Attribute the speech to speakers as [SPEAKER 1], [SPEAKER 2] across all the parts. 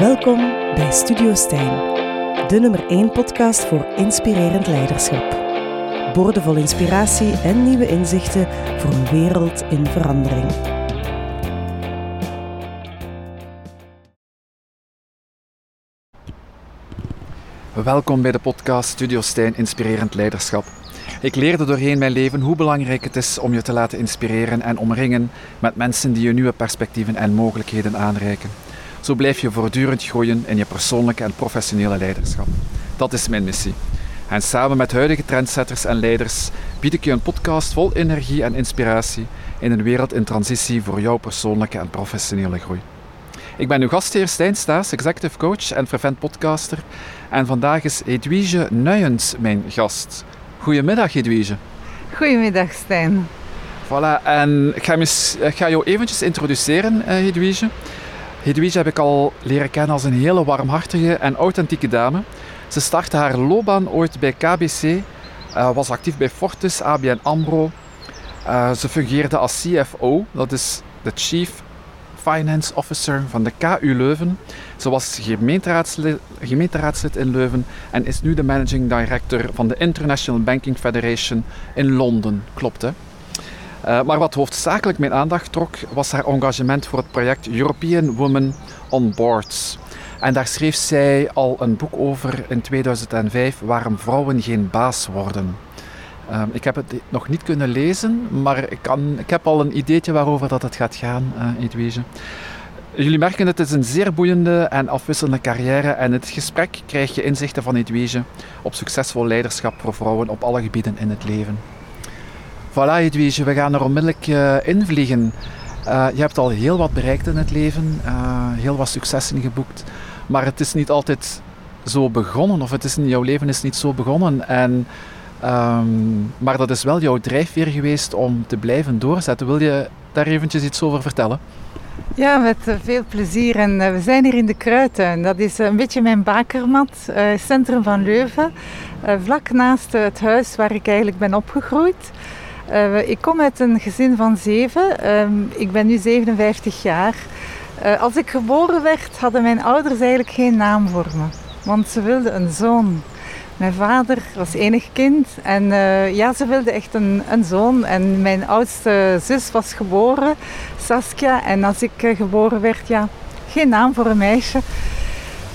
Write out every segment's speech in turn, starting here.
[SPEAKER 1] Welkom bij Studio Stijn, de nummer 1 podcast voor inspirerend leiderschap. Boordevol inspiratie en nieuwe inzichten voor een wereld in verandering.
[SPEAKER 2] Welkom bij de podcast Studio Stijn Inspirerend Leiderschap. Ik leerde doorheen mijn leven hoe belangrijk het is om je te laten inspireren en omringen met mensen die je nieuwe perspectieven en mogelijkheden aanreiken. Zo blijf je voortdurend groeien in je persoonlijke en professionele leiderschap. Dat is mijn missie. En samen met huidige trendsetters en leiders bied ik je een podcast vol energie en inspiratie in een wereld in transitie voor jouw persoonlijke en professionele groei. Ik ben uw gastheer Stijn Staes, executive coach en fervent podcaster. En vandaag is Edwige Nuyens mijn gast. Goedemiddag Edwige.
[SPEAKER 3] Goedemiddag Stijn.
[SPEAKER 2] Voilà, en ik ga, mis, ik ga jou eventjes introduceren, eh, Hedwige. Hedwige heb ik al leren kennen als een hele warmhartige en authentieke dame. Ze startte haar loopbaan ooit bij KBC, uh, was actief bij Fortis, ABN AMRO. Uh, ze fungeerde als CFO, dat is de Chief Finance Officer van de KU Leuven. Ze was gemeenteraadslid, gemeenteraadslid in Leuven en is nu de Managing Director van de International Banking Federation in Londen. Klopt hè? Uh, maar wat hoofdzakelijk mijn aandacht trok, was haar engagement voor het project European Women on Boards. En daar schreef zij al een boek over in 2005, Waarom vrouwen geen baas worden. Uh, ik heb het nog niet kunnen lezen, maar ik, kan, ik heb al een ideetje waarover dat het gaat gaan, uh, Edwige. Jullie merken, het is een zeer boeiende en afwisselende carrière en in het gesprek krijg je inzichten van Edwige op succesvol leiderschap voor vrouwen op alle gebieden in het leven. Voilà Edwige, we gaan er onmiddellijk uh, invliegen. Uh, je hebt al heel wat bereikt in het leven, uh, heel wat successen geboekt, maar het is niet altijd zo begonnen, of het is, jouw leven is niet zo begonnen. En, um, maar dat is wel jouw drijfveer geweest om te blijven doorzetten. Wil je daar eventjes iets over vertellen?
[SPEAKER 3] Ja, met veel plezier. En we zijn hier in de Kruiten. Dat is een beetje mijn bakermat, centrum van Leuven. vlak naast het huis waar ik eigenlijk ben opgegroeid. Uh, ik kom uit een gezin van zeven. Um, ik ben nu 57 jaar. Uh, als ik geboren werd, hadden mijn ouders eigenlijk geen naam voor me. Want ze wilden een zoon. Mijn vader was enig kind en uh, ja, ze wilde echt een, een, zoon. En mijn oudste zus was geboren, Saskia. En als ik geboren werd, ja, geen naam voor een meisje.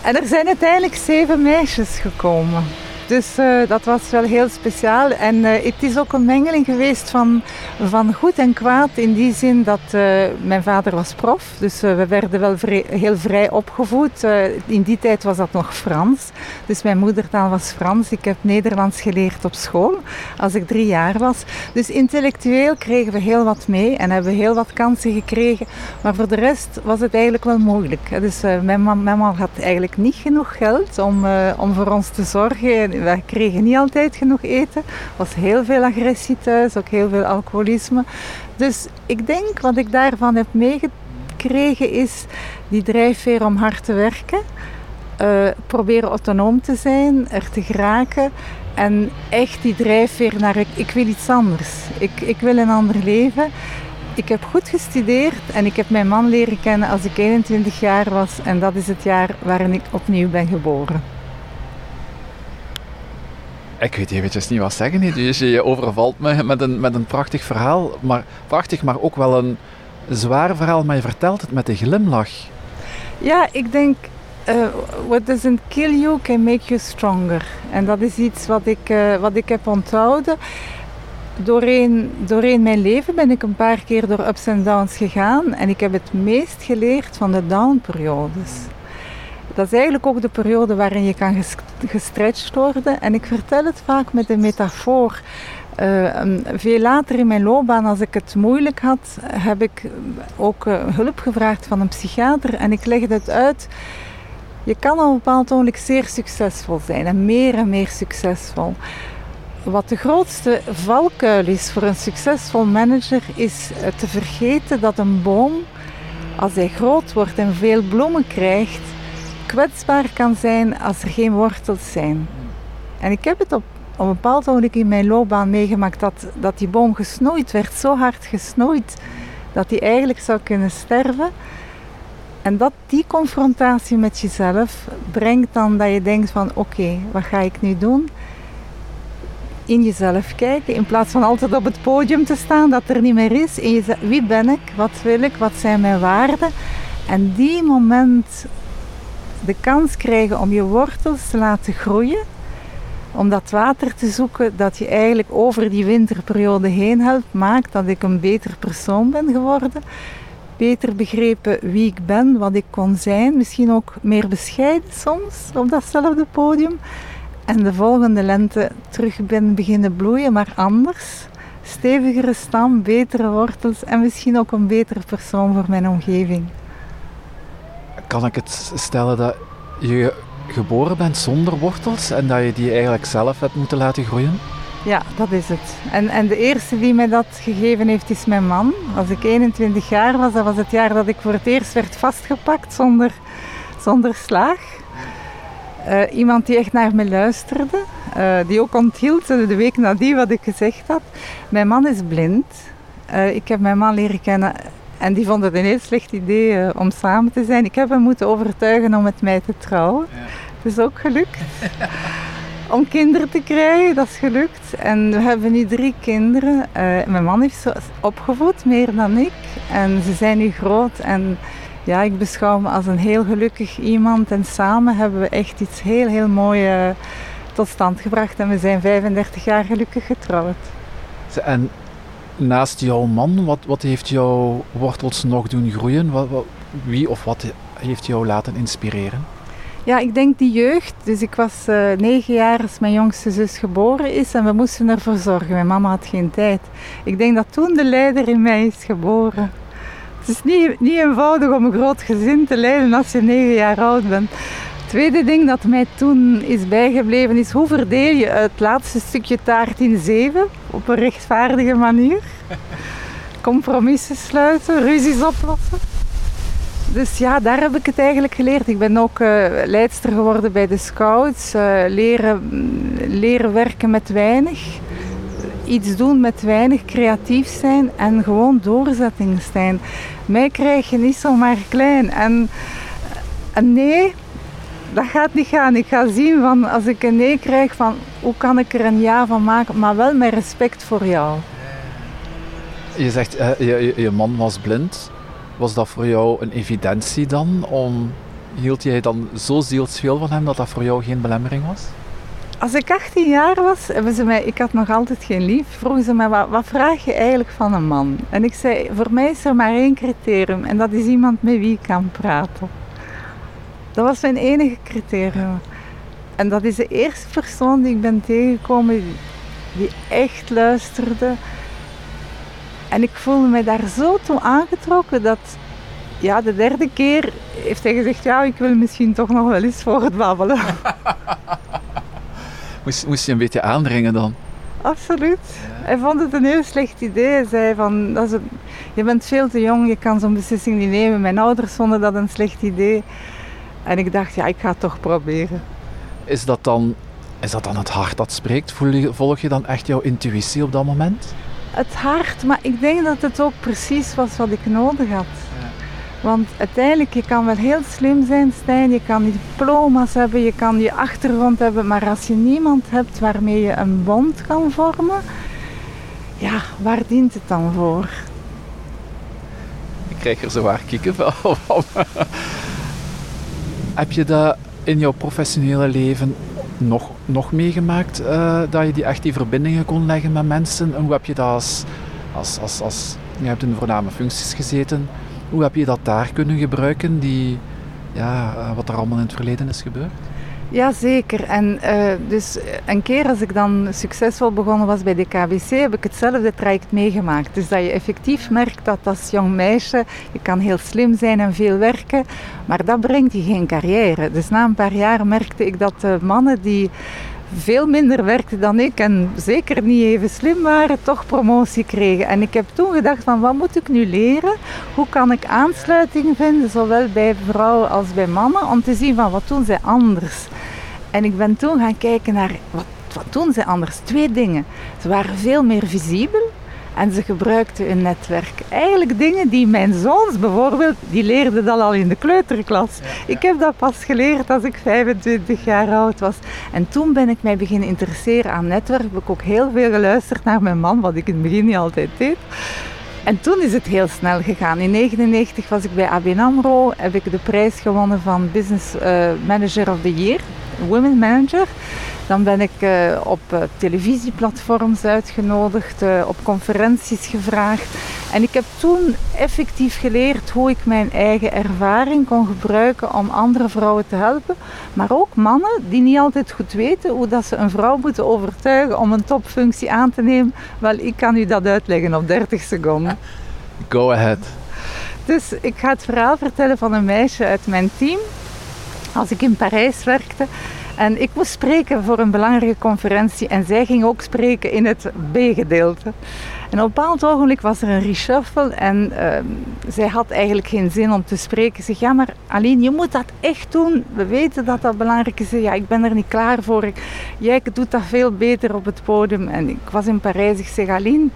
[SPEAKER 3] En er zijn uiteindelijk zeven meisjes gekomen. Dus uh, dat was wel heel speciaal. En uh, het is ook een mengeling geweest van, van goed en kwaad. In die zin dat uh, mijn vader was prof. Dus we werden wel heel vrij opgevoed. in die tijd was dat nog Frans. Dus mijn moedertaal was Frans. Ik heb Nederlands geleerd op school als ik drie jaar was. Dus intellectueel kregen we heel wat mee en hebben we heel wat kansen gekregen. Maar voor de rest was het eigenlijk wel moeilijk. Dus mijn mama had eigenlijk niet genoeg geld om, om voor ons te zorgen we kregen niet altijd genoeg eten. Er was heel veel agressie thuis, ook heel veel alcoholisme. Dus ik denk wat ik daarvan heb meegekregen is die drijfveer om hard te werken. Uh, proberen autonoom te zijn, er te geraken. En echt die drijfveer naar ik, ik wil iets anders. Ik, ik wil een ander leven. Ik heb goed gestudeerd en ik heb mijn man leren kennen als ik 21 jaar was. En dat is het jaar waarin ik opnieuw ben geboren.
[SPEAKER 2] Ik weet eventjes niet wat zeggen. Dus je overvalt me met een, met een prachtig verhaal. Maar, prachtig, maar ook wel een zwaar verhaal. Maar je vertelt het met een glimlach.
[SPEAKER 3] Ja, ik denk... Uh, what doesn't kill you can make you stronger. En dat is iets wat ik, uh, wat ik heb onthouden. Doorheen, doorheen mijn leven ben ik een paar keer door ups en downs gegaan. En ik heb het meest geleerd van de downperiodes. Dat is eigenlijk ook de periode waarin je kan gestretched worden. En ik vertel het vaak met een metafoor. Veel later in mijn loopbaan, als ik het moeilijk had, heb ik ook uh, hulp gevraagd van een psychiater. En ik legde het uit. Je kan op een bepaald ogenblik zeer succesvol zijn en meer en meer succesvol. Wat de grootste valkuil is voor een succesvol manager, is te vergeten dat een boom, als hij groot wordt en veel bloemen krijgt, kwetsbaar kan zijn als er geen wortels zijn. En ik heb het op, op een bepaald moment in mijn loopbaan meegemaakt dat, dat die boom gesnoeid werd, zo hard gesnoeid dat hij eigenlijk zou kunnen sterven. En dat, die confrontatie met jezelf brengt dan dat je denkt van oké, wat ga ik nu doen? In jezelf kijken, in plaats van altijd op het podium te staan, dat er niet meer is. In jezelf, wie ben ik? Wat wil ik? Wat zijn mijn waarden? En die moment de kans krijgen om je wortels te laten groeien, om dat water te zoeken dat je eigenlijk over die winterperiode heen helpt, maakt dat ik een beter persoon ben geworden. Beter begrepen wie ik ben, wat ik kon zijn. Misschien ook meer bescheiden soms op datzelfde podium. En de volgende lente terug ben beginnen bloeien, maar anders. Stevigere stam, betere wortels en misschien ook een betere persoon voor mijn omgeving.
[SPEAKER 2] Kan ik het stellen dat je geboren bent zonder wortels en dat je die eigenlijk zelf hebt moeten laten groeien?
[SPEAKER 3] Ja, dat is het. En, en de eerste die mij dat gegeven heeft is mijn man. Als ik 21 jaar was, dat was het jaar dat ik voor het eerst werd vastgepakt zonder, zonder slaag. Uh, iemand die echt naar me luisterde, uh, die ook onthield de week nadien wat ik gezegd had. Mijn man is blind. Uh, ik heb mijn man leren kennen en die vond het een heel slecht idee om samen te zijn. Ik heb hem moeten overtuigen om met mij te trouwen. Ja. Het is ook gelukt. om kinderen te krijgen, dat is gelukt. En we hebben nu drie kinderen. Uh, mijn man heeft ze opgevoed, meer dan ik. En ze zijn nu groot en ja, ik beschouw me als een heel gelukkig iemand. En samen hebben we echt iets heel, heel moois uh, tot stand gebracht. En we zijn 35 jaar gelukkig getrouwd.
[SPEAKER 2] En naast jouw man, wat, wat heeft jouw wortels nog doen groeien? Wat, wie of wat heeft jou laten inspireren?
[SPEAKER 3] Ja, ik denk die jeugd. Dus ik was uh, negen jaar als mijn jongste zus geboren is en we moesten ervoor zorgen. Mijn mama had geen tijd. Ik denk dat toen de leider in mij is geboren. Het is niet, niet eenvoudig om een groot gezin te leiden als je negen jaar oud bent. Tweede ding dat mij toen is bijgebleven is hoe verdeel je het laatste stukje taart in zeven op een rechtvaardige manier. Compromissen sluiten, ruzies oplossen. Dus ja, daar heb ik het eigenlijk geleerd. Ik ben ook uh, leidster geworden bij de scouts. Uh, leren, leren werken met weinig. Iets doen met weinig, creatief zijn en gewoon doorzetting zijn. Mij krijg je niet zomaar klein. En, en nee, dat gaat niet gaan. Ik ga zien van als ik een nee krijg van hoe kan ik er een ja van maken, maar wel met respect voor jou.
[SPEAKER 2] Je zegt, uh, je, je man was blind. Was dat voor jou een evidentie dan? Om, hield jij dan zo zielsveel van hem dat dat voor jou geen belemmering was?
[SPEAKER 3] Als ik 18 jaar was, hebben ze mij, ik had nog altijd geen lief, vroegen ze mij, wat, wat vraag je eigenlijk van een man? En ik zei, voor mij is er maar één criterium en dat is iemand met wie ik kan praten. Dat was mijn enige criterium. En dat is de eerste persoon die ik ben tegengekomen die echt luisterde, en ik voelde me daar zo toe aangetrokken dat ja, de derde keer heeft hij gezegd, ja, ik wil misschien toch nog wel eens voor het babbelen.
[SPEAKER 2] moest, moest je een beetje aandringen dan?
[SPEAKER 3] Absoluut. Hij vond het een heel slecht idee. Hij zei van, dat is je bent veel te jong, je kan zo'n beslissing niet nemen. Mijn ouders vonden dat een slecht idee. En ik dacht, ja, ik ga het toch proberen.
[SPEAKER 2] Is dat dan, is dat dan het hart dat spreekt? Volg je dan echt jouw intuïtie op dat moment?
[SPEAKER 3] het hart, maar ik denk dat het ook precies was wat ik nodig had. Ja. Want uiteindelijk, je kan wel heel slim zijn, Stijn, je kan diploma's hebben, je kan je achtergrond hebben, maar als je niemand hebt waarmee je een bond kan vormen, ja, waar dient het dan voor?
[SPEAKER 2] Ik krijg er zwaar kikkenvel van. Heb je dat in jouw professionele leven nog, nog meegemaakt uh, dat je die echt die verbindingen kon leggen met mensen? En hoe heb je dat als, als, als, als je hebt in voorname functies gezeten, hoe heb je dat daar kunnen gebruiken, die, ja, uh, wat er allemaal in het verleden is gebeurd?
[SPEAKER 3] Ja, zeker. En uh, dus een keer als ik dan succesvol begonnen was bij de KBC, heb ik hetzelfde traject meegemaakt. Dus dat je effectief merkt dat als jong meisje, je kan heel slim zijn en veel werken, maar dat brengt je geen carrière. Dus na een paar jaar merkte ik dat de mannen die veel minder werkten dan ik en zeker niet even slim waren, toch promotie kregen. En ik heb toen gedacht van wat moet ik nu leren? Hoe kan ik aansluiting vinden, zowel bij vrouwen als bij mannen, om te zien van wat doen zij anders. En ik ben toen gaan kijken naar wat, wat doen zij anders. Twee dingen. Ze waren veel meer visibel En ze gebruikten een netwerk. Eigenlijk dingen die mijn zoons bijvoorbeeld, die leerden dat al in de kleuterklas. Ik heb dat pas geleerd als ik 25 jaar oud was. En toen ben ik mij beginnen interesseren aan netwerk. Heb ik ook heel veel geluisterd naar mijn man, wat ik in het begin niet altijd deed. En toen is het heel snel gegaan. In 1999 was ik bij ABN AMRO, heb ik de prijs gewonnen van Business uh, Manager of the Year, Women Manager. Dan ben ik uh, op uh, televisieplatforms uitgenodigd, uh, op conferenties gevraagd. En ik heb toen effectief geleerd hoe ik mijn eigen ervaring kon gebruiken om andere vrouwen te helpen. Maar ook mannen die niet altijd goed weten hoe dat ze een vrouw moeten overtuigen om een topfunctie aan te nemen. Wel, ik kan u dat uitleggen op 30 seconden.
[SPEAKER 2] Go ahead.
[SPEAKER 3] Dus ik ga het verhaal vertellen van een meisje uit mijn team. Als ik in Parijs werkte, en ik moest spreken voor een belangrijke conferentie en zij ging ook spreken in het B-gedeelte. En op een bepaald ogenblik was er een reshuffle en uh, zij had eigenlijk geen zin om te spreken. Ze zei, ja maar Aline, je moet dat echt doen. We weten dat dat belangrijk is. Ja, ik ben er niet klaar voor. Jij doet dat veel beter op het podium. En ik was in Parijs. Ik zeg, Aline,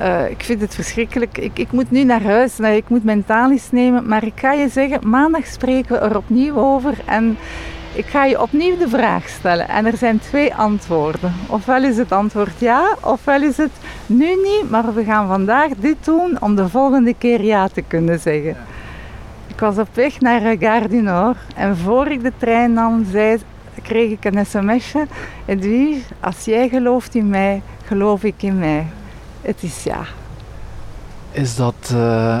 [SPEAKER 3] uh, ik vind het verschrikkelijk. Ik, ik moet nu naar huis. Ik moet mentaal eens nemen. Maar ik ga je zeggen, maandag spreken we er opnieuw over. En ik ga je opnieuw de vraag stellen en er zijn twee antwoorden. Ofwel is het antwoord ja, ofwel is het nu niet, maar we gaan vandaag dit doen om de volgende keer ja te kunnen zeggen. Ik was op weg naar Gare du Nord en voor ik de trein nam, zei, kreeg ik een sms'je. Edwige, als jij gelooft in mij, geloof ik in mij. Het is ja.
[SPEAKER 2] Is dat uh,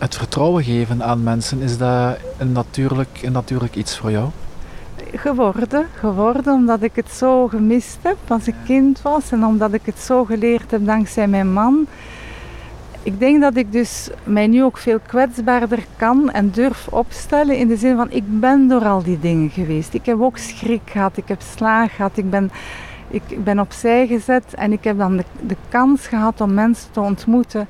[SPEAKER 2] het vertrouwen geven aan mensen, is dat een natuurlijk, natuurlijk iets voor jou?
[SPEAKER 3] Geworden, geworden omdat ik het zo gemist heb als ik kind was en omdat ik het zo geleerd heb dankzij mijn man. Ik denk dat ik dus mij nu ook veel kwetsbaarder kan en durf opstellen in de zin van ik ben door al die dingen geweest. Ik heb ook schrik gehad, ik heb slaag gehad, ik ben, ik ben opzij gezet en ik heb dan de, de kans gehad om mensen te ontmoeten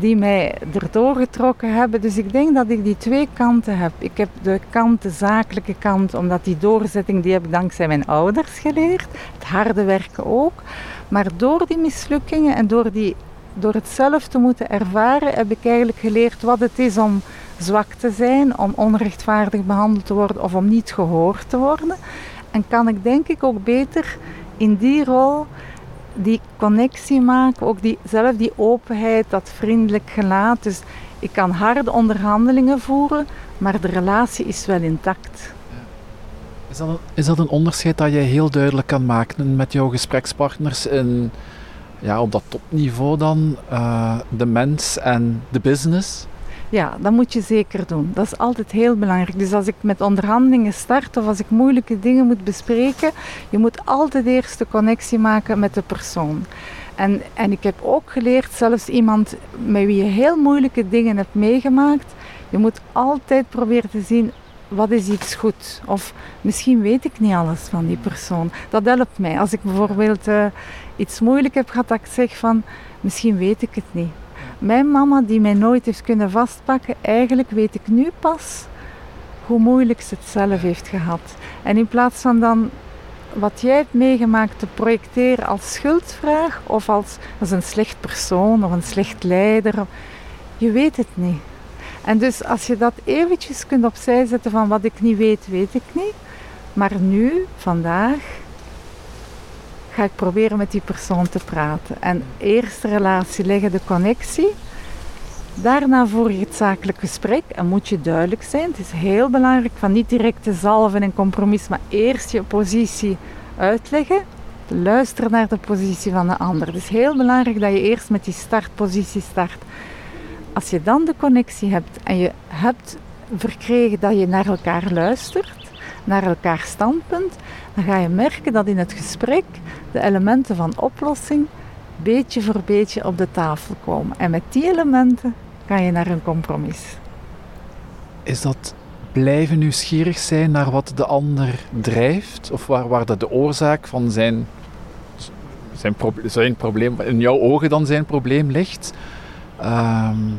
[SPEAKER 3] die mij erdoor getrokken hebben. Dus ik denk dat ik die twee kanten heb. Ik heb de kant, de zakelijke kant, omdat die doorzetting, die heb ik dankzij mijn ouders geleerd. Het harde werken ook. Maar door die mislukkingen en door, die, door het zelf te moeten ervaren, heb ik eigenlijk geleerd wat het is om zwak te zijn, om onrechtvaardig behandeld te worden of om niet gehoord te worden. En kan ik denk ik ook beter in die rol die connectie maken, ook die, zelf die openheid, dat vriendelijk gelaat. Dus ik kan harde onderhandelingen voeren, maar de relatie is wel intact.
[SPEAKER 2] Is dat, een, is dat een onderscheid dat je heel duidelijk kan maken met jouw gesprekspartners in, ja, op dat topniveau dan, uh, de mens en de business?
[SPEAKER 3] Ja, dat moet je zeker doen. Dat is altijd heel belangrijk. Dus als ik met onderhandelingen start of als ik moeilijke dingen moet bespreken, je moet altijd eerst de connectie maken met de persoon. En, en ik heb ook geleerd, zelfs iemand met wie je heel moeilijke dingen hebt meegemaakt, je moet altijd proberen te zien wat is iets goed. Of misschien weet ik niet alles van die persoon. Dat helpt mij. Als ik bijvoorbeeld uh, iets moeilijk heb gehad, dat ik zeg van misschien weet ik het niet. Mijn mama die mij nooit heeft kunnen vastpakken, eigenlijk weet ik nu pas hoe moeilijk ze het zelf heeft gehad. En in plaats van dan wat jij hebt meegemaakt te projecteren als schuldvraag of als, als een slecht persoon of een slecht leider, je weet het niet. En dus als je dat eventjes kunt opzij zetten van wat ik niet weet, weet ik niet. Maar nu, vandaag, ga ik proberen met die persoon te praten. En eerst de relatie leggen, de connectie. Daarna voer je het zakelijk gesprek en moet je duidelijk zijn. Het is heel belangrijk van niet direct te zalven en compromis, maar eerst je positie uitleggen. Luisteren naar de positie van de ander. Het is heel belangrijk dat je eerst met die startpositie start. Als je dan de connectie hebt en je hebt verkregen dat je naar elkaar luistert, naar elkaar standpunt, dan ga je merken dat in het gesprek de elementen van oplossing beetje voor beetje op de tafel komen. En met die elementen kan je naar een compromis.
[SPEAKER 2] Is dat blijven nieuwsgierig zijn naar wat de ander drijft? Of waar, waar dat de oorzaak van zijn, zijn, zijn probleem, in jouw ogen dan zijn probleem ligt? Um,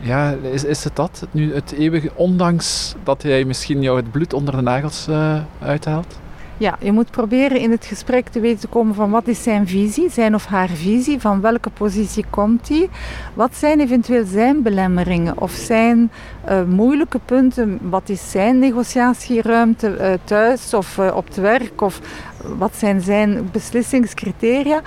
[SPEAKER 2] ja, is, is het dat? Nu het eeuwige, ondanks dat hij misschien jou het bloed onder de nagels uh, uithaalt?
[SPEAKER 3] Ja, je moet proberen in het gesprek te weten te komen van wat is zijn visie, zijn of haar visie, van welke positie komt hij, wat zijn eventueel zijn belemmeringen of zijn uh, moeilijke punten, wat is zijn negociatieruimte uh, thuis of uh, op het werk of wat zijn zijn beslissingscriteria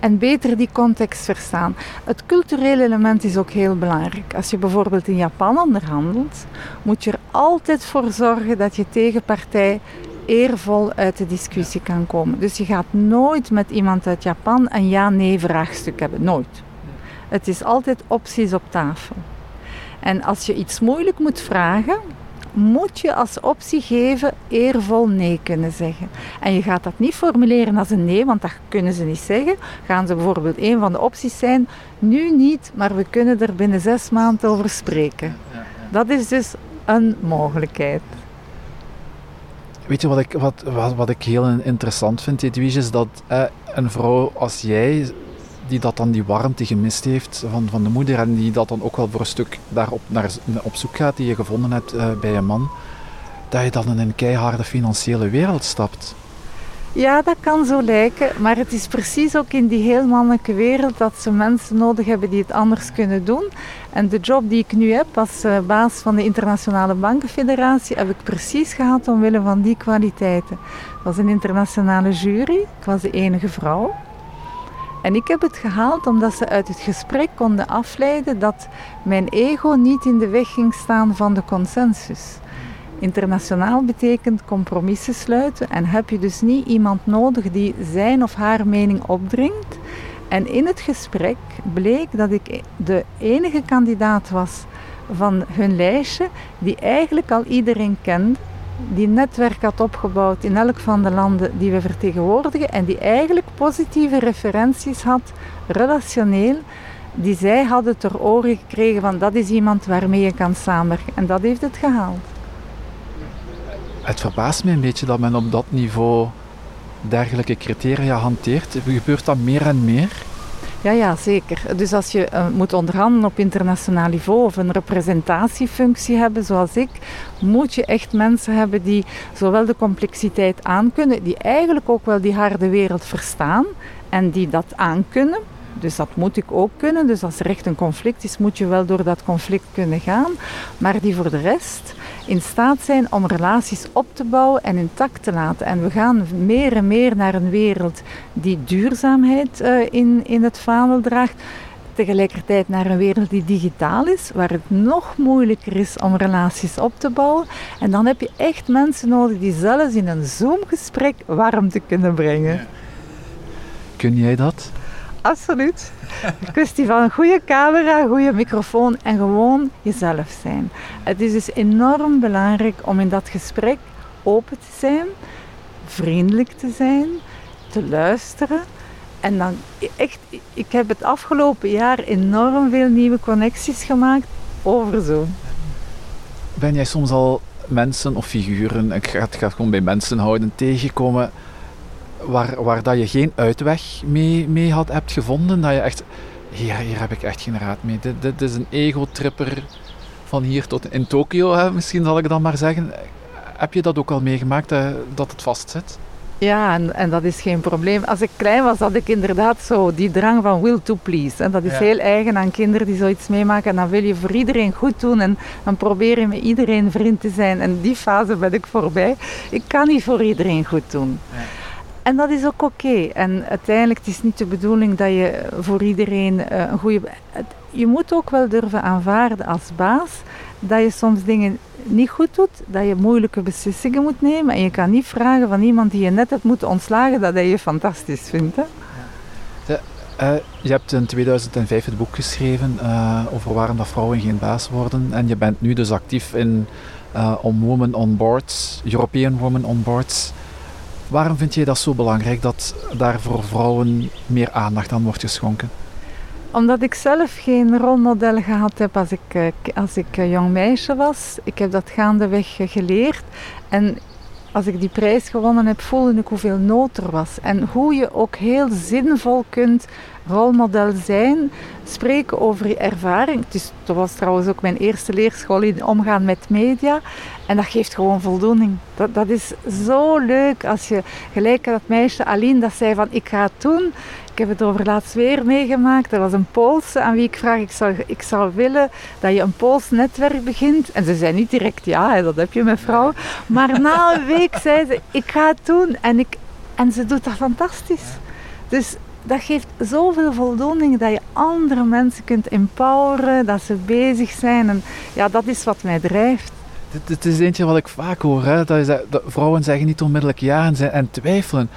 [SPEAKER 3] en beter die context verstaan. Het culturele element is ook heel belangrijk. Als je bijvoorbeeld in Japan onderhandelt, moet je er altijd voor zorgen dat je tegenpartij eervol uit de discussie kan komen. Dus je gaat nooit met iemand uit Japan een ja-nee vraagstuk hebben. Nooit. Het is altijd opties op tafel. En als je iets moeilijk moet vragen, moet je als optie geven eervol nee kunnen zeggen. En je gaat dat niet formuleren als een nee, want dat kunnen ze niet zeggen. Gaan ze bijvoorbeeld een van de opties zijn, nu niet, maar we kunnen er binnen zes maanden over spreken. Dat is dus een mogelijkheid.
[SPEAKER 2] Weet je wat ik, wat, wat, wat ik heel interessant vind, Edwige, is dat eh, een vrouw als jij, die dat dan die warmte gemist heeft van, van de moeder en die dat dan ook wel voor een stuk daarop naar, op zoek gaat, die je gevonden hebt uh, bij je man, dat je dan in een keiharde financiële wereld stapt.
[SPEAKER 3] Ja, dat kan zo lijken, maar het is precies ook in die heel mannelijke wereld dat ze mensen nodig hebben die het anders kunnen doen. En de job die ik nu heb als uh, baas van de Internationale Bankenfederatie heb ik precies gehad omwille van die kwaliteiten. Het was een internationale jury, ik was de enige vrouw. En ik heb het gehaald omdat ze uit het gesprek konden afleiden dat mijn ego niet in de weg ging staan van de consensus. Internationaal betekent compromissen sluiten en heb je dus niet iemand nodig die zijn of haar mening opdringt. En in het gesprek bleek dat ik de enige kandidaat was van hun lijstje die eigenlijk al iedereen kende, die netwerk had opgebouwd in elk van de landen die we vertegenwoordigen en die eigenlijk positieve referenties had, relationeel, die zij hadden ter oren gekregen van dat is iemand waarmee je kan samenwerken. En dat heeft het gehaald.
[SPEAKER 2] Het verbaast me een beetje dat men op dat niveau dergelijke criteria hanteert. Gebeurt dat meer en meer?
[SPEAKER 3] Ja, ja, zeker. Dus als je uh, moet onderhandelen op internationaal niveau of een representatiefunctie hebben, zoals ik, moet je echt mensen hebben die zowel de complexiteit aankunnen, die eigenlijk ook wel die harde wereld verstaan en die dat aankunnen. Dus dat moet ik ook kunnen. Dus als er echt een conflict is, moet je wel door dat conflict kunnen gaan. Maar die voor de rest in staat zijn om relaties op te bouwen en intact te laten. En we gaan meer en meer naar een wereld die duurzaamheid uh, in, in het vaandel draagt. Tegelijkertijd naar een wereld die digitaal is, waar het nog moeilijker is om relaties op te bouwen. En dan heb je echt mensen nodig die zelfs in een Zoom-gesprek warmte kunnen brengen.
[SPEAKER 2] Kun jij dat?
[SPEAKER 3] absoluut. Kwestie van een goede camera, goede microfoon en gewoon jezelf zijn. Het is dus enorm belangrijk om in dat gesprek open te zijn, vriendelijk te zijn, te luisteren. En dan echt, ik heb het afgelopen jaar enorm veel nieuwe connecties gemaakt over zo.
[SPEAKER 2] Ben jij soms al mensen of figuren, ik ga het gewoon bij mensen houden, tegenkomen waar, waar dat je geen uitweg mee, mee had, hebt gevonden. Dat je echt, hier, hier heb ik echt geen raad mee. Dit, dit is een ego-tripper van hier tot in Tokio, misschien zal ik dan maar zeggen. Heb je dat ook al meegemaakt, dat, dat het vastzit?
[SPEAKER 3] Ja, en, en, dat is geen probleem. Als ik klein was, had ik inderdaad zo die drang van will to please. En dat is heel eigen aan kinderen die zoiets meemaken. En dan wil je voor iedereen goed doen en dan probeer je met iedereen vriend te zijn. En die fase ben ik voorbij. Ik kan niet voor iedereen goed doen. Ja. En dat is ook oké. En uiteindelijk het is niet de bedoeling dat je voor iedereen uh, een goede. Je moet ook wel durven aanvaarden als baas dat je soms dingen niet goed doet, dat je moeilijke beslissingen moet nemen. En je kan niet vragen van iemand die je net hebt moeten ontslagen dat hij je fantastisch vindt. Hè?
[SPEAKER 2] Ja. Uh, je hebt in 2005 het boek geschreven over waarom dat vrouwen geen baas worden. En je bent nu dus actief in On Women on Boards, European Women on Boards. Waarom vind je dat zo belangrijk dat daar voor vrouwen meer aandacht aan wordt geschonken?
[SPEAKER 3] Omdat ik zelf geen rolmodel gehad heb als ik, eh, als ik eh, jong meisje was. Ik heb dat gaandeweg geleerd. En als ik die prijs gewonnen heb, voelde ik hoeveel nood er was. En hoe je ook heel zinvol kunt rolmodel zijn, spreken over je ervaring. Is, dat was trouwens ook mijn eerste leerschool in omgaan met media. En dat geeft gewoon voldoening. Dat, dat is zo leuk als je, gelijk dat meisje Aline, dat zei van ik ga het doen. Ik heb het over laatst weer meegemaakt. Er was een Poolse aan wie ik vraag, ik zou, ik zou willen dat je een Pools netwerk begint. En ze zei niet direct ja, dat heb je mevrouw. Maar na een week zei ze, ik ga het doen. En, ik, en ze doet dat fantastisch. Dus dat geeft zoveel voldoening dat je andere mensen kunt empoweren, dat ze bezig zijn. En ja, dat is wat mij drijft.
[SPEAKER 2] Dit, is eentje wat ik vaak hoor. Hè? Dat vrouwen zeggen niet onmiddellijk ja en, en twijfelen.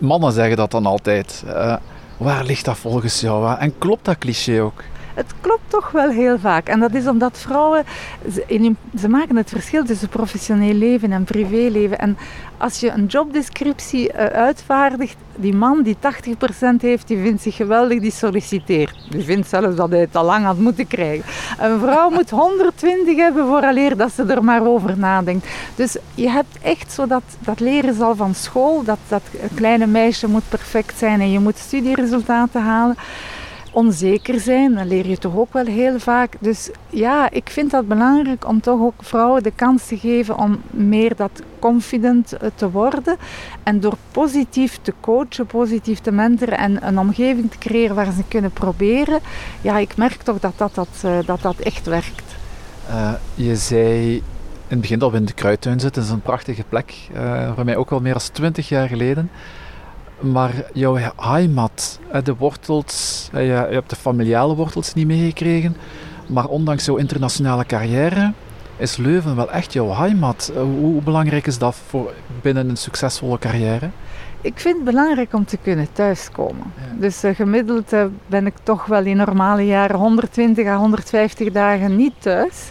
[SPEAKER 2] Mannen zeggen dat dan altijd. Uh, waar ligt dat volgens jou? En klopt dat cliché ook?
[SPEAKER 3] Het klopt toch wel heel vaak. En dat is omdat vrouwen, ze, in, ze maken het verschil tussen professioneel leven en privéleven. En als je een jobdescriptie uh, uitvaardigt, die man die 80% heeft, die vindt zich geweldig, die solliciteert. Die vindt zelfs dat hij het al lang had moeten krijgen. Een vrouw moet 120 hebben vooraleer dat ze er maar over nadenkt. Dus je hebt echt zo dat, dat leren zal van school, dat dat kleine meisje moet perfect zijn en je moet studieresultaten halen onzeker zijn. Dan leer je toch ook wel heel vaak. Dus ja, ik vind dat belangrijk om toch ook vrouwen de kans te geven om meer dat confident eh, te worden. En door positief te coachen, positief te mentoren en een omgeving te creëren waar ze kunnen proberen. Ja, ik merk toch dat dat, dat, eh, dat, dat echt werkt.
[SPEAKER 2] Uh, je zei in het begin dat we in de kruidtuin zitten. Dat is een prachtige plek. Voor mij ook al meer dan twintig jaar geleden. Maar jouw heimat, de wortels, je, hebt de familiale wortels niet meegekregen. Maar ondanks jouw internationale carrière is Leuven wel echt jouw heimat. Eh, hoe belangrijk is dat voor binnen een succesvolle carrière?
[SPEAKER 3] Ik vind het belangrijk om te kunnen thuiskomen. Dus uh, gemiddeld uh, ben ik toch wel in normale jaren 120 à 150 dagen niet thuis.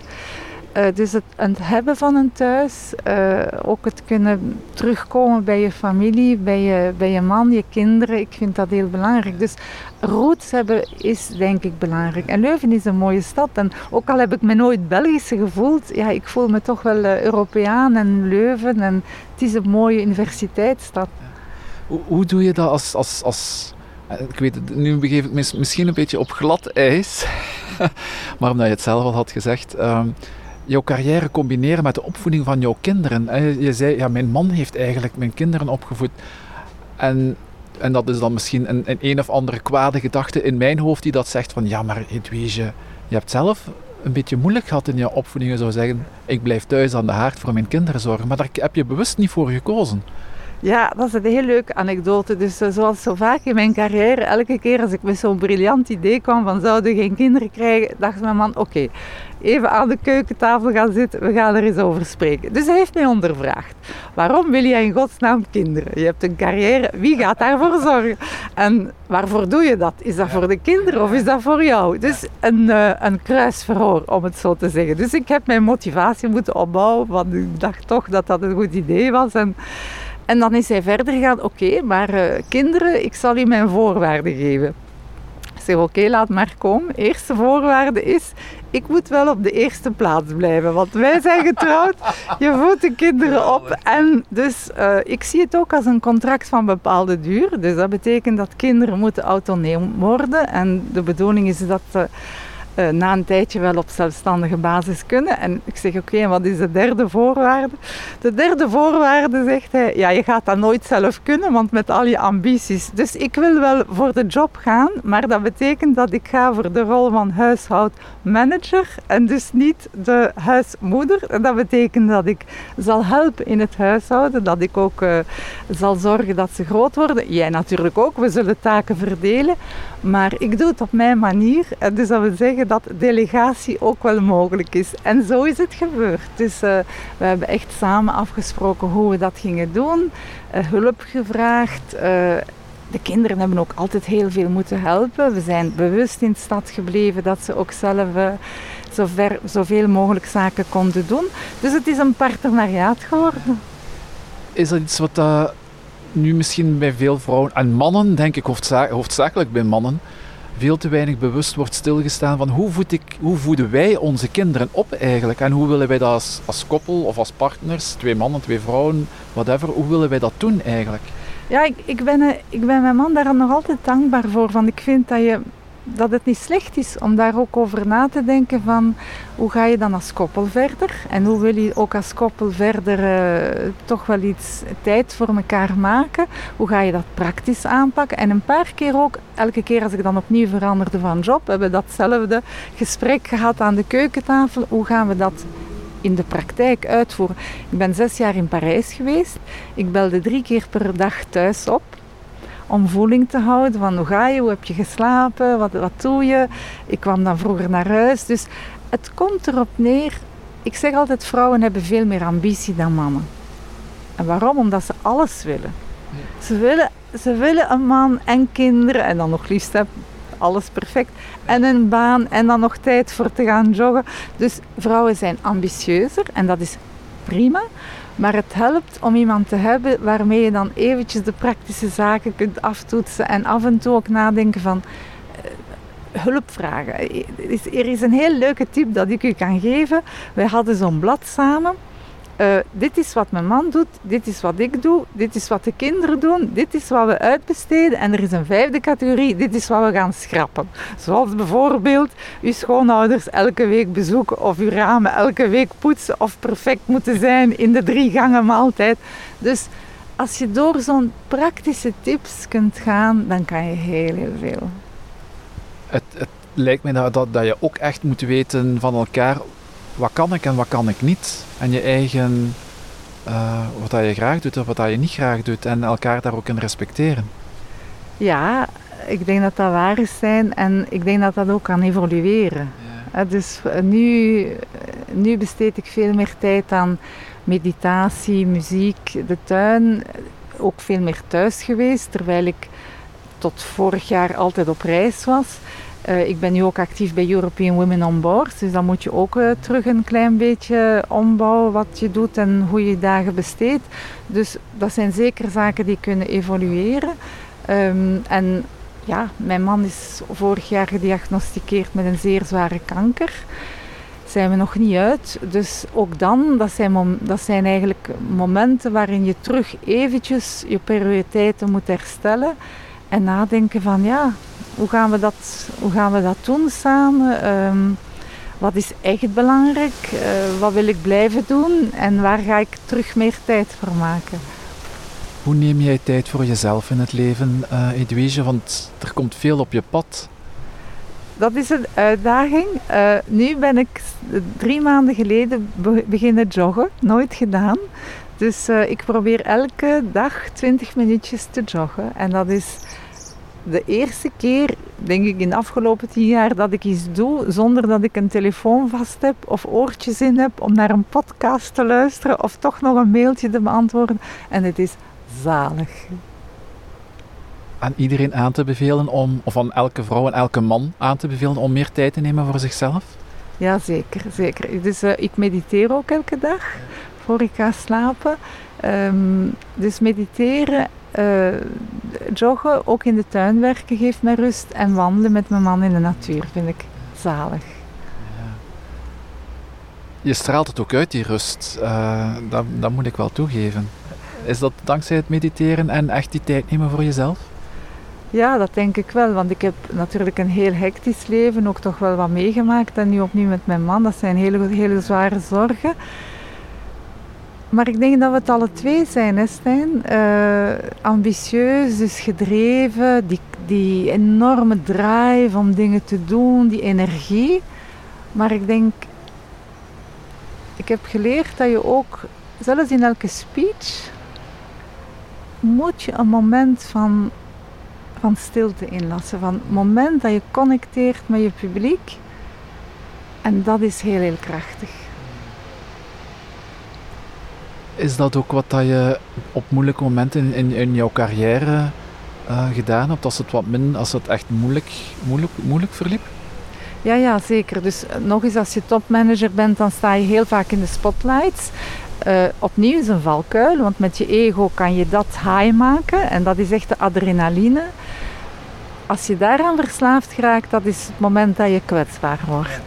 [SPEAKER 3] Uh, dus het, hebben van een thuis, uh, ook het kunnen terugkomen bij je familie, bij je, bij je man, je kinderen, ik vind dat heel belangrijk. Dus roots hebben is denk ik belangrijk. En Leuven is een mooie stad en ook al heb ik me nooit Belgische gevoeld, ja, ik voel me toch wel uh, Europeaan en Leuven en het is een mooie universiteitsstad.
[SPEAKER 2] Hoe, hoe doe je dat als, als, als ik weet het, nu begeef ik me misschien een beetje op glad ijs, maar omdat je het zelf al had gezegd... Um, jouw carrière combineren met de opvoeding van jouw kinderen. Je zei, ja, mijn man heeft eigenlijk mijn kinderen opgevoed. En, en dat is dan misschien een, een, een of andere kwade gedachte in mijn hoofd die dat zegt van, ja, maar Edwige, je hebt zelf een beetje moeilijk gehad in je opvoeding. Je zou zeggen, ik blijf thuis aan de haard voor mijn kinderen zorgen. Maar daar heb je bewust niet voor gekozen.
[SPEAKER 3] Ja, dat is een heel leuke anekdote. Dus uh, zoals zo vaak in mijn carrière, elke keer als ik met zo'n briljant idee kwam van zouden geen kinderen krijgen, dacht mijn man, oké, even aan de keukentafel gaan zitten, we gaan er eens over spreken. Dus hij heeft mij ondervraagd. Waarom wil jij in godsnaam kinderen? Je hebt een carrière, wie gaat daarvoor zorgen? En waarvoor doe je dat? Is dat voor de kinderen of is dat voor jou? Dus een, uh, een kruisverhoor, om het zo te zeggen. Dus ik heb mijn motivatie moeten opbouwen, want ik dacht toch dat dat een goed idee was. En, en dan is hij verder gegaan, oké, maar uh, kinderen, ik zal u mijn voorwaarden geven. Ik zeg, oké, laat maar komen. Eerste voorwaarde is, ik moet wel op de eerste plaats blijven. Want wij zijn getrouwd, je voedt de kinderen op. En dus uh, ik zie het ook als een contract van bepaalde duur. Dus dat betekent dat kinderen moeten autonoom worden. En de bedoeling is dat... Uh, uh, na een tijdje wel op zelfstandige basis kunnen. En ik zeg, oké, wat is de derde voorwaarde? De derde voorwaarde, zegt hij, ja, je gaat dat nooit zelf kunnen, want met al je ambities. Dus ik wil wel voor de job gaan, maar dat betekent dat ik ga voor de rol van huishoudmanager en dus niet de huismoeder. En dat betekent dat ik zal helpen in het huishouden, dat ik ook uh, zal zorgen dat ze groot worden. Jij natuurlijk ook, we zullen taken verdelen. Maar ik doe het op mijn manier. En dus dat wil zeggen dat delegatie ook wel mogelijk is. En zo is het gebeurd. Dus uh, we hebben echt samen afgesproken hoe we dat gingen doen. Uh, hulp gevraagd. Uh, de kinderen hebben ook altijd heel veel moeten helpen. We zijn bewust in de stad gebleven dat ze ook zelf zover, zoveel mogelijk zaken konden doen. Dus het is een partenariaat geworden.
[SPEAKER 2] Is dat iets wat nu misschien bij veel vrouwen en mannen, denk ik hoofdzakelijk bij mannen, veel te weinig bewust wordt stilgestaan van hoe, ik, hoe voeden wij onze kinderen op eigenlijk en hoe willen wij dat als, als koppel of als partners, twee mannen, twee vrouwen, whatever, hoe willen wij dat doen eigenlijk?
[SPEAKER 3] Ja, ik, ik, ben, eh, ik ben mijn man daar nog altijd dankbaar voor. Want ik vind dat, je, dat het niet slecht is om daar ook over na te denken van hoe ga je dan als koppel verder? En hoe wil je ook als koppel verder uh, toch wel iets tijd voor elkaar maken? Hoe ga je dat praktisch aanpakken? En een paar keer ook, elke keer als ik dan opnieuw veranderde van job, hebben we datzelfde gesprek gehad aan de keukentafel. Hoe gaan we dat in de praktijk uitvoeren. Ik ben zes jaar in Parijs geweest. Ik belde drie keer per dag thuis op om voeling te houden van hoe ga je, hoe heb je geslapen, wat, wat doe je. Ik kwam dan vroeger naar huis. Dus het komt erop neer. Ik zeg altijd, vrouwen hebben veel meer ambitie dan mannen. En waarom? Omdat ze alles willen. Ze willen, ze willen een man en kinderen en dan nog liefst alles perfect. En een baan en dan nog tijd voor te gaan joggen. Dus vrouwen zijn ambitieuzer en dat is prima. Maar het helpt om iemand te hebben waarmee je dan eventjes de praktische zaken kunt aftoetsen en af en toe ook nadenken van uh, hulp vragen. Er is een heel leuke tip dat ik u kan geven. Wij hadden zo'n blad samen uh, dit is wat mijn man doet, dit is wat ik doe, dit is wat de kinderen doen, dit is wat we uitbesteden. En er is een vijfde categorie, dit is wat we gaan schrappen. Zoals bijvoorbeeld uw schoonouders elke week bezoeken of uw ramen elke week poetsen of perfect moeten zijn in de drie gangen maaltijd. Dus als je door zo'n praktische tips kunt gaan, dan kan je heel, heel veel.
[SPEAKER 2] Het, het lijkt me dat, dat, dat je ook echt moet weten van elkaar wat kan ik en wat kan ik niet. En je eigen, uh, wat dat je graag doet of wat dat je niet graag doet. En elkaar daar ook in respecteren.
[SPEAKER 3] Ja, ik denk dat dat waar is zijn en ik denk dat dat ook kan evolueren. Ja. Dus eh, nu, nu besteed ik veel meer tijd aan meditatie, muziek, de tuin. Ook veel meer thuis geweest, terwijl ik tot vorig jaar altijd op reis was. Uh, ik ben nu ook actief bij European Women on Board. Dus dan moet je ook uh, terug een klein beetje ombouwen wat je doet en hoe je dagen besteedt. Dus dat zijn zeker zaken die kunnen evolueren. Um, en ja, mijn man is vorig jaar gediagnosticeerd met een zeer zware kanker. Zijn we nog niet uit. Dus ook dan, dat zijn, dat zijn eigenlijk momenten waarin je terug eventjes je prioriteiten moet herstellen. En nadenken van ja, hoe gaan we dat, hoe gaan we dat doen samen? Um, wat is echt belangrijk? Uh, wat wil ik blijven doen? En waar ga ik terug meer tijd voor maken?
[SPEAKER 2] Hoe neem jij tijd voor jezelf in het leven, uh, Edwige? Want er komt veel op je pad.
[SPEAKER 3] Dat is een uitdaging. Uh, nu ben ik drie maanden geleden beginnen joggen. Nooit gedaan. Dus uh, ik probeer elke dag 20 minuutjes te joggen. En dat is de eerste keer, denk ik, in de afgelopen tien jaar dat ik iets doe zonder dat ik een telefoon vast heb of oortjes in heb om naar een podcast te luisteren of toch nog een mailtje te beantwoorden. En het is zalig.
[SPEAKER 2] Aan iedereen aan te bevelen om, of aan elke vrouw en elke man aan te bevelen om meer tijd te nemen voor zichzelf?
[SPEAKER 3] Ja, zeker. zeker. Dus uh, ik mediteer ook elke dag voor ik ga slapen. Um, dus mediteren uh, joggen, ook in de tuin werken geeft mij rust. En wandelen met mijn man in de natuur vind ik zalig. Ja.
[SPEAKER 2] Je straalt het ook uit, die rust. Uh, dat, dat moet ik wel toegeven. Is dat dankzij het mediteren en echt die tijd nemen voor jezelf?
[SPEAKER 3] Ja, dat denk ik wel. Want ik heb natuurlijk een heel hectisch leven, ook toch wel wat meegemaakt. En nu opnieuw met mijn man, dat zijn hele, hele zware zorgen. Maar ik denk dat we het alle twee zijn, hè Stijn? Uh, ambitieus, dus gedreven, die, die enorme drive om dingen te doen, die energie. Maar ik denk, ik heb geleerd dat je ook, zelfs in elke speech, moet je een moment van, van stilte inlassen. Van het moment dat je connecteert met je publiek. En dat is heel, heel krachtig.
[SPEAKER 2] Is dat ook wat dat je op moeilijke momenten in, in, jouw carrière uh, gedaan hebt? Als het, wat min, als het echt moeilijk, moeilijk, moeilijk verliep?
[SPEAKER 3] Ja, ja, zeker. Dus eh, nog eens, als je topmanager bent, dan sta je heel vaak in de spotlights. Uh, opnieuw is een valkuil, want met je ego kan je dat high maken. En dat is echt de adrenaline. Als je daaraan verslaafd raakt, dat is het moment dat je kwetsbaar wordt.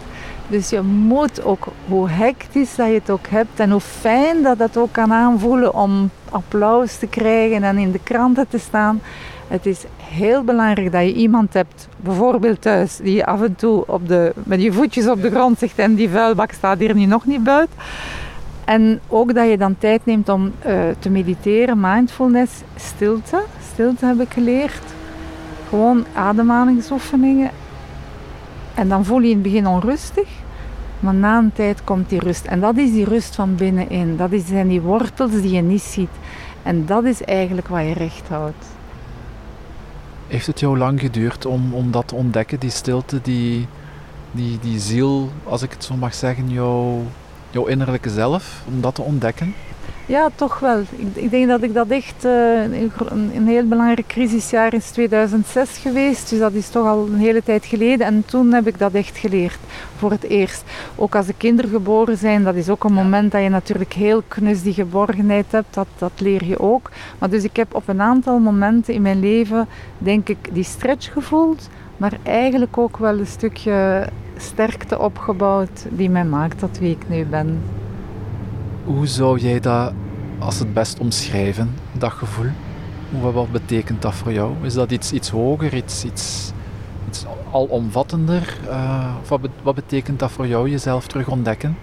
[SPEAKER 3] Dus je moet ook, hoe hectisch dat je het ook hebt en hoe fijn dat het ook kan aanvoelen om applaus te krijgen en in de kranten te staan. Het is heel belangrijk dat je iemand hebt, bijvoorbeeld thuis, die af en toe op de, met je voetjes op de grond zegt en die vuilbak staat hier nu nog niet buiten. En ook dat je dan tijd neemt om uh, te mediteren, mindfulness, stilte. Stilte heb ik geleerd. Gewoon ademhalingsoefeningen. En dan voel je in het begin onrustig. Maar na een tijd komt die rust. En dat is die rust van binnenin. Dat zijn die wortels die je niet ziet. En dat is eigenlijk wat je recht houdt.
[SPEAKER 2] Heeft het jou lang geduurd om, om dat te ontdekken, die stilte, die, die, die ziel, als ik het zo mag zeggen, jouw, jouw innerlijke zelf, om dat te ontdekken?
[SPEAKER 3] Ja, toch wel. Ik, ik denk dat ik dat echt uh, een, een, heel belangrijk crisisjaar is 2006 geweest. Dus dat is toch al een hele tijd geleden. En toen heb ik dat echt geleerd. Voor het eerst. Ook als de kinderen geboren zijn, dat is ook een moment dat je natuurlijk heel knus die geborgenheid hebt. Dat, dat leer je ook. Maar dus ik heb op een aantal momenten in mijn leven, denk ik, die stretch gevoeld. Maar eigenlijk ook wel een stukje sterkte opgebouwd die mij maakt tot wie ik nu ben.
[SPEAKER 2] Hoe zou jij dat als het best omschrijven, dat gevoel? Wat betekent dat voor jou? Is dat iets, iets hoger, iets, iets, iets alomvattender? Uh, wat, wat betekent dat voor jou, jezelf terug ontdekken?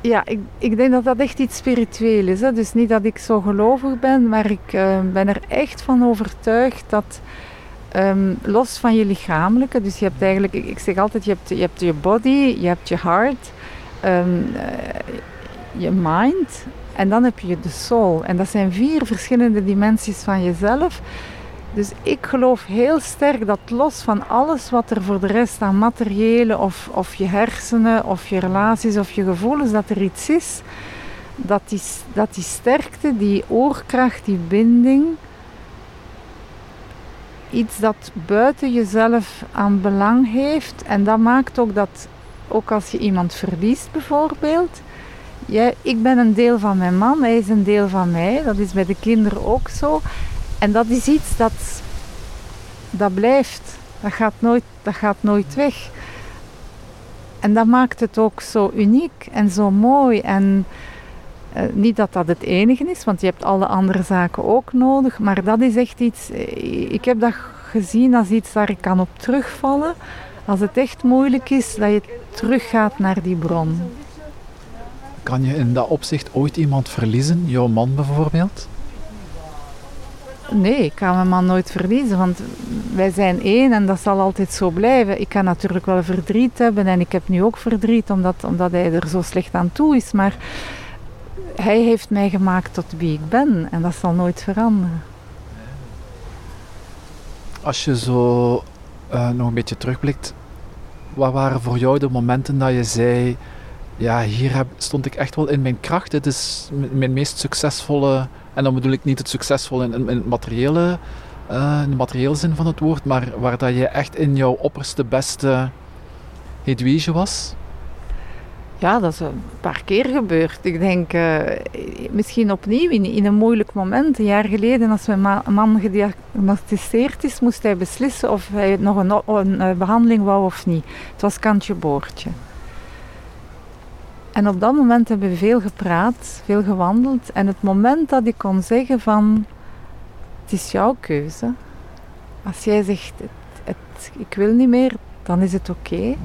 [SPEAKER 3] Ja, ik, ik denk dat dat echt iets spiritueel is. Hè. Dus niet dat ik zo gelovig ben, maar ik uh, ben er echt van overtuigd dat um, los van je lichamelijke, dus je hebt eigenlijk, ik, zeg altijd, je hebt, je hebt je body, je hebt je heart, um, uh, je mind en dan heb je de soul. En dat zijn vier verschillende dimensies van jezelf. Dus ik geloof heel sterk dat los van alles wat er voor de rest aan materiële of, of je hersenen of je relaties of je gevoelens, dat er iets is, dat die, dat die sterkte, die oorkracht, die binding, iets dat buiten jezelf aan belang heeft. En dat maakt ook dat, ook als je iemand verliest bijvoorbeeld, ik ben een deel van mijn man, hij is een deel van mij. Dat is bij de kinderen ook zo. En dat is iets dat, dat blijft. Dat gaat, nooit, dat gaat nooit weg. En dat maakt het ook zo uniek en zo mooi. En uh, niet dat dat het enige is, want je hebt alle andere zaken ook nodig. Maar dat is echt iets. Eh, ik heb dat gezien als iets waar ik kan op terugvallen. Als het echt moeilijk is, dat je teruggaat naar die bron.
[SPEAKER 2] Kan je in dat opzicht ooit iemand verliezen? Jouw man bijvoorbeeld?
[SPEAKER 3] Nee, ik kan mijn man nooit verliezen, want wij zijn één en dat zal altijd zo blijven. Ik kan natuurlijk wel verdriet hebben en ik heb nu ook verdriet omdat, omdat hij er zo slecht aan toe is, maar hij heeft mij gemaakt tot wie ik ben en dat zal nooit veranderen.
[SPEAKER 2] Als je zo uh, nog een beetje terugblikt, wat waren voor jou de momenten dat je zei ja, hier heb, stond ik echt wel in mijn kracht. Dit is mijn meest succesvolle, en dan bedoel ik niet het succesvolle in, in, materiële, uh, in de materiële zin van het woord, maar waar dat je echt in jouw opperste beste Hedwige was?
[SPEAKER 3] Ja, dat is een paar keer gebeurd. Ik denk uh, misschien opnieuw in, een moeilijk moment. Een jaar geleden, als mijn man gediagnosticeerd is, moest hij beslissen of hij nog een, een, een behandeling wou of niet. Het was kantje boordje. En op dat moment hebben we veel gepraat, veel gewandeld. En het moment dat ik kon zeggen van, het is jouw keuze. Als jij zegt, het, ik wil niet meer, dan is het oké.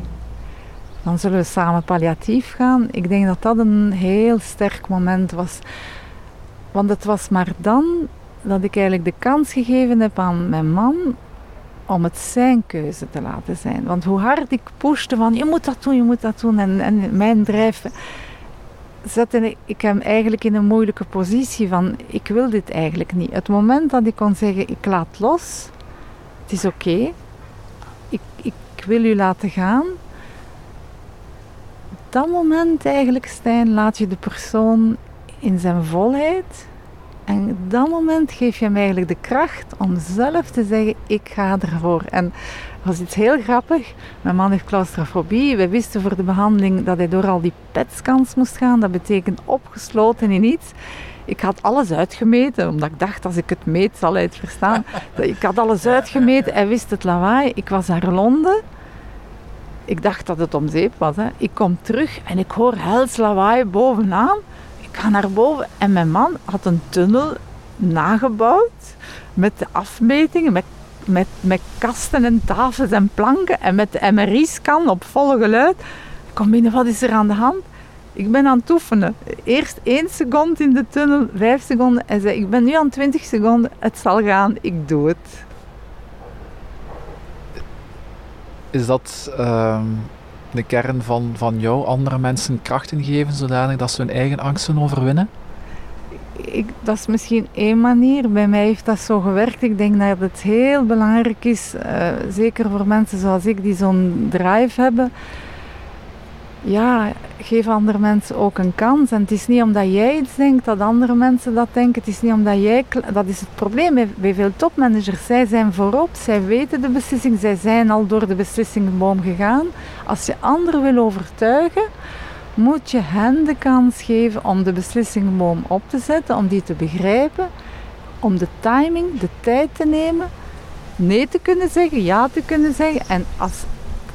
[SPEAKER 3] Dan zullen we samen palliatief gaan. Ik denk dat dat een heel sterk moment was. Want het was maar dan dat ik eigenlijk de kans gegeven heb aan mijn man om het zijn keuze te laten zijn. Want hoe hard ik pushte van je moet dat doen, je moet dat doen en, en mijn drijf zette ik hem eigenlijk in een moeilijke positie van ik wil dit eigenlijk niet. Het moment dat ik kon zeggen ik laat los, het is oké, ik, ik wil u laten gaan. Dat moment eigenlijk, Stijn, laat je de persoon in zijn volheid en op dat moment geef je hem eigenlijk de kracht om zelf te zeggen: Ik ga ervoor. En was iets heel grappig. Mijn man heeft claustrofobie. We wisten voor de behandeling dat hij door al die petscans moest gaan. Dat betekent opgesloten in iets. Ik had alles uitgemeten, omdat ik dacht: als ik het meet, zal hij het verstaan. ik had alles uitgemeten. Hij wist het lawaai. Ik was naar Londen. ik dacht dat het om zeep was. Hè. Ik kom terug en ik hoor hels lawaai bovenaan. Ik ga naar boven en mijn man had een tunnel nagebouwd met de afmetingen, met, met, met kasten en tafels en planken en met de MRI-scan op volle geluid. Ik kom binnen, wat is er aan de hand? Ik ben aan het oefenen. Eerst één seconde in de tunnel, vijf seconden. En zei, ik ben nu aan 20 seconden, het zal gaan, ik doe het.
[SPEAKER 2] Is dat uh, de kern van, van jou, andere mensen krachten geven zodanig dat ze hun eigen angsten overwinnen?
[SPEAKER 3] Ik, dat is misschien één manier. Bij mij heeft dat zo gewerkt. Ik denk dat het heel belangrijk is, uh, zeker voor mensen zoals ik die zo'n drive hebben, ja, geef andere mensen ook een kans. En het is niet omdat jij iets denkt dat andere mensen dat denken. Het is niet omdat jij. Dat is het probleem bij, veel topmanagers. Zij zijn voorop, zij weten de beslissing, zij zijn al door de beslissingsboom gegaan. Als je anderen wil overtuigen, moet je hen de kans geven om de beslissingsboom op te zetten, om die te begrijpen, om de timing, de tijd te nemen, nee te kunnen zeggen, ja te kunnen zeggen. En als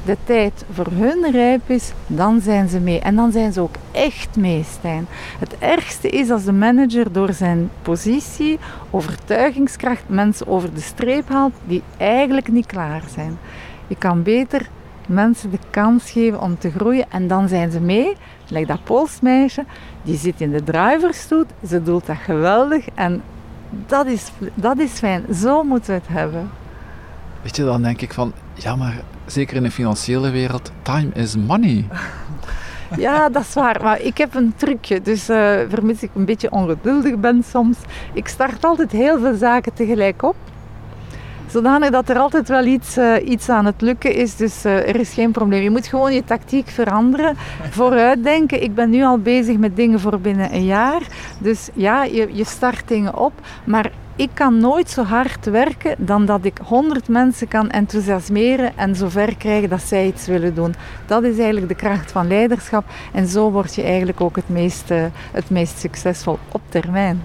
[SPEAKER 3] de tijd voor hun rijp is, dan zijn ze mee. En dan zijn ze ook echt mee, Stijn. Het ergste is als de manager door zijn positie, overtuigingskracht, mensen over de streep haalt die eigenlijk niet klaar zijn. Je kan beter mensen de kans geven om te groeien en dan zijn ze mee. Lijkt dat Poolsmeisje, die zit in de driverstoet, ze doet dat geweldig en dat is, dat is fijn. Zo moeten we het hebben.
[SPEAKER 2] Weet je, dan denk ik van, ja, maar zeker in de financiële wereld, time is money.
[SPEAKER 3] Ja, dat is waar. Maar ik heb een trucje. Dus uh, vermits ik een beetje ongeduldig ben soms. Ik start altijd heel veel zaken tegelijk op. Zodanig dat er altijd wel iets, uh, iets aan het lukken is. Dus uh, er is geen probleem. Je moet gewoon je tactiek veranderen. Vooruitdenken. Ik ben nu al bezig met dingen voor binnen een jaar. Dus ja, je, je start dingen op. Maar ik kan nooit zo hard werken dan dat ik 100 mensen kan enthousiasmeren en zover krijgen dat zij iets willen doen. Dat is eigenlijk de kracht van leiderschap en zo word je eigenlijk ook het meest, het meest succesvol op termijn.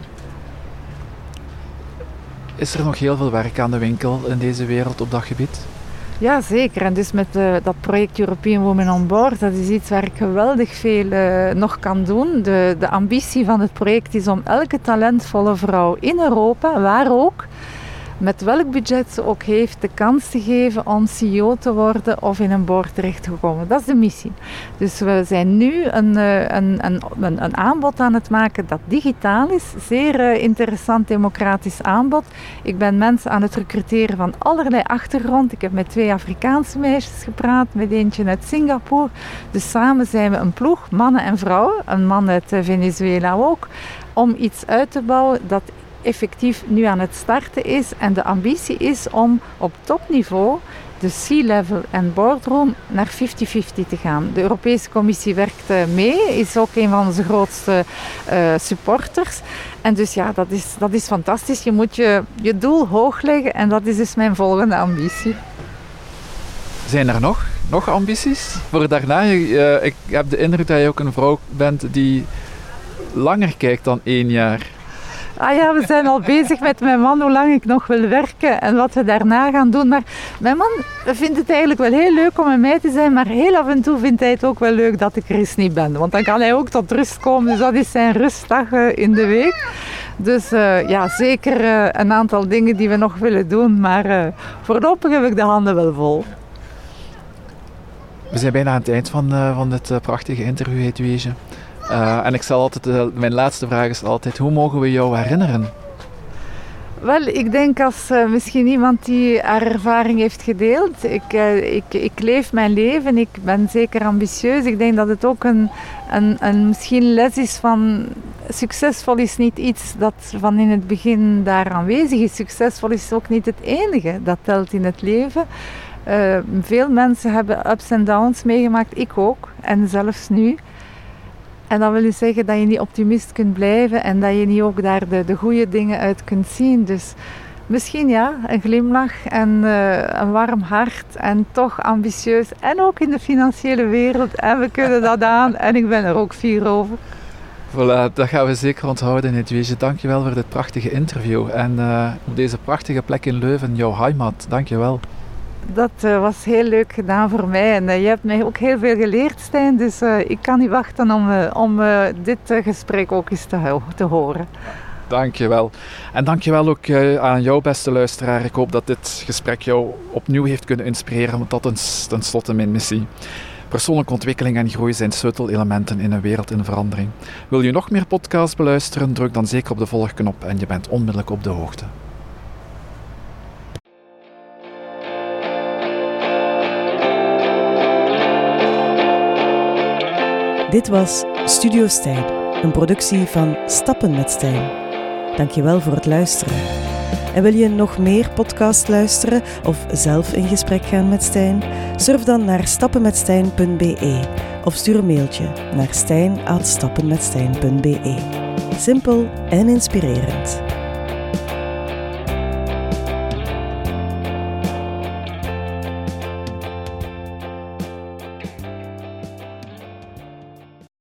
[SPEAKER 2] Is er nog heel veel werk aan de winkel in deze wereld op dat gebied?
[SPEAKER 3] Ja, zeker. En dus met uh, dat project European Women on Board, dat is iets waar ik geweldig veel uh, nog kan doen. De, de ambitie van het project is om elke talentvolle vrouw in Europa, waar ook, met welk budget ze ook heeft, de kans te geven om CEO te worden of in een board terecht te komen. Dat is de missie. Dus we zijn nu een, eh, een, een, een aanbod aan het maken dat digitaal is. Zeer eh, interessant democratisch aanbod. Ik ben mensen aan het recruteren van allerlei achtergrond. Ik heb met twee Afrikaanse meisjes gepraat, met eentje uit Singapore. Dus samen zijn we een ploeg, mannen en vrouwen. Een man uit eh, Venezuela ook om iets uit te bouwen dat effectief nu aan het starten is. En de ambitie is om op topniveau de C-level en boardroom naar 50-50 te gaan. De Europese Commissie werkt eh, mee, is ook een van onze grootste uh, supporters. En dus ja, dat is, dat is fantastisch. Je moet je, je doel hoog leggen en dat is dus mijn volgende ambitie.
[SPEAKER 2] Zijn er nog, nog ambities voor daarna? Uh, ik heb de indruk dat je ook een vrouw bent die langer kijkt dan één jaar.
[SPEAKER 3] Ah ja, we zijn al bezig met mijn man hoe lang ik nog wil werken en wat we daarna gaan doen. Maar mijn man vindt het eigenlijk wel heel leuk om met mij te zijn, maar heel af en toe vindt hij het ook wel leuk dat ik er eens niet ben. Want dan kan hij ook tot rust komen, dus dat is zijn rustdag eh, in de week. Dus uh, ja, zeker uh, een aantal dingen die we nog willen doen, maar voorlopig heb ik de handen wel vol.
[SPEAKER 2] We zijn bijna aan het eind van, van dit prachtige interview. Uh, en ik stel altijd, uh, mijn laatste vraag is altijd, hoe mogen we jou herinneren?
[SPEAKER 3] Wel, ik denk als uh, misschien iemand die haar ervaring heeft gedeeld. Ik, ik, ik leef mijn leven, ik ben zeker ambitieus. Ik denk dat het ook een, een, een misschien les is van succesvol is niet iets dat van in het begin daar aanwezig is. Succesvol is ook niet het enige dat telt in het leven. veel mensen hebben ups en downs meegemaakt, ik ook, en zelfs nu. En dat wil dus zeggen dat je niet optimist kunt blijven en dat je niet ook daar de, de goede dingen uit kunt zien. Dus misschien ja, een glimlach en uh, een warm hart en toch ambitieus. En ook in de financiële wereld. En we kunnen dat aan en ik ben er ook fier over.
[SPEAKER 2] Voilà, dat gaan we zeker onthouden, Hedwige. Dankjewel voor dit prachtige interview. En uh, op deze prachtige plek in Leuven, jouw heimat. Dankjewel.
[SPEAKER 3] Dat uh, was heel leuk gedaan voor mij. En uh, je hebt mij ook heel veel geleerd, Stijn. Dus uh, ik kan niet wachten om, om dit gesprek ook eens te, te horen.
[SPEAKER 2] Dankjewel. En dankjewel ook aan jou, beste luisteraar. Ik hoop dat dit gesprek jou opnieuw heeft kunnen inspireren, want dat is tenslotte mijn missie. Persoonlijke ontwikkeling en groei zijn sleutelelementen in een wereld in verandering. Wil je nog meer podcasts beluisteren? Druk dan zeker op de volgknop en je bent onmiddellijk op de hoogte.
[SPEAKER 1] Dit was Studio Stijn, een productie van Stappen met Stijn. Dankjewel voor het luisteren. En wil je nog meer podcast luisteren of zelf in gesprek gaan met Stijn? Surf dan naar stappenmetstijn.be of stuur een mailtje naar stijn.stappenmetstijn.be. Simpel en inspirerend.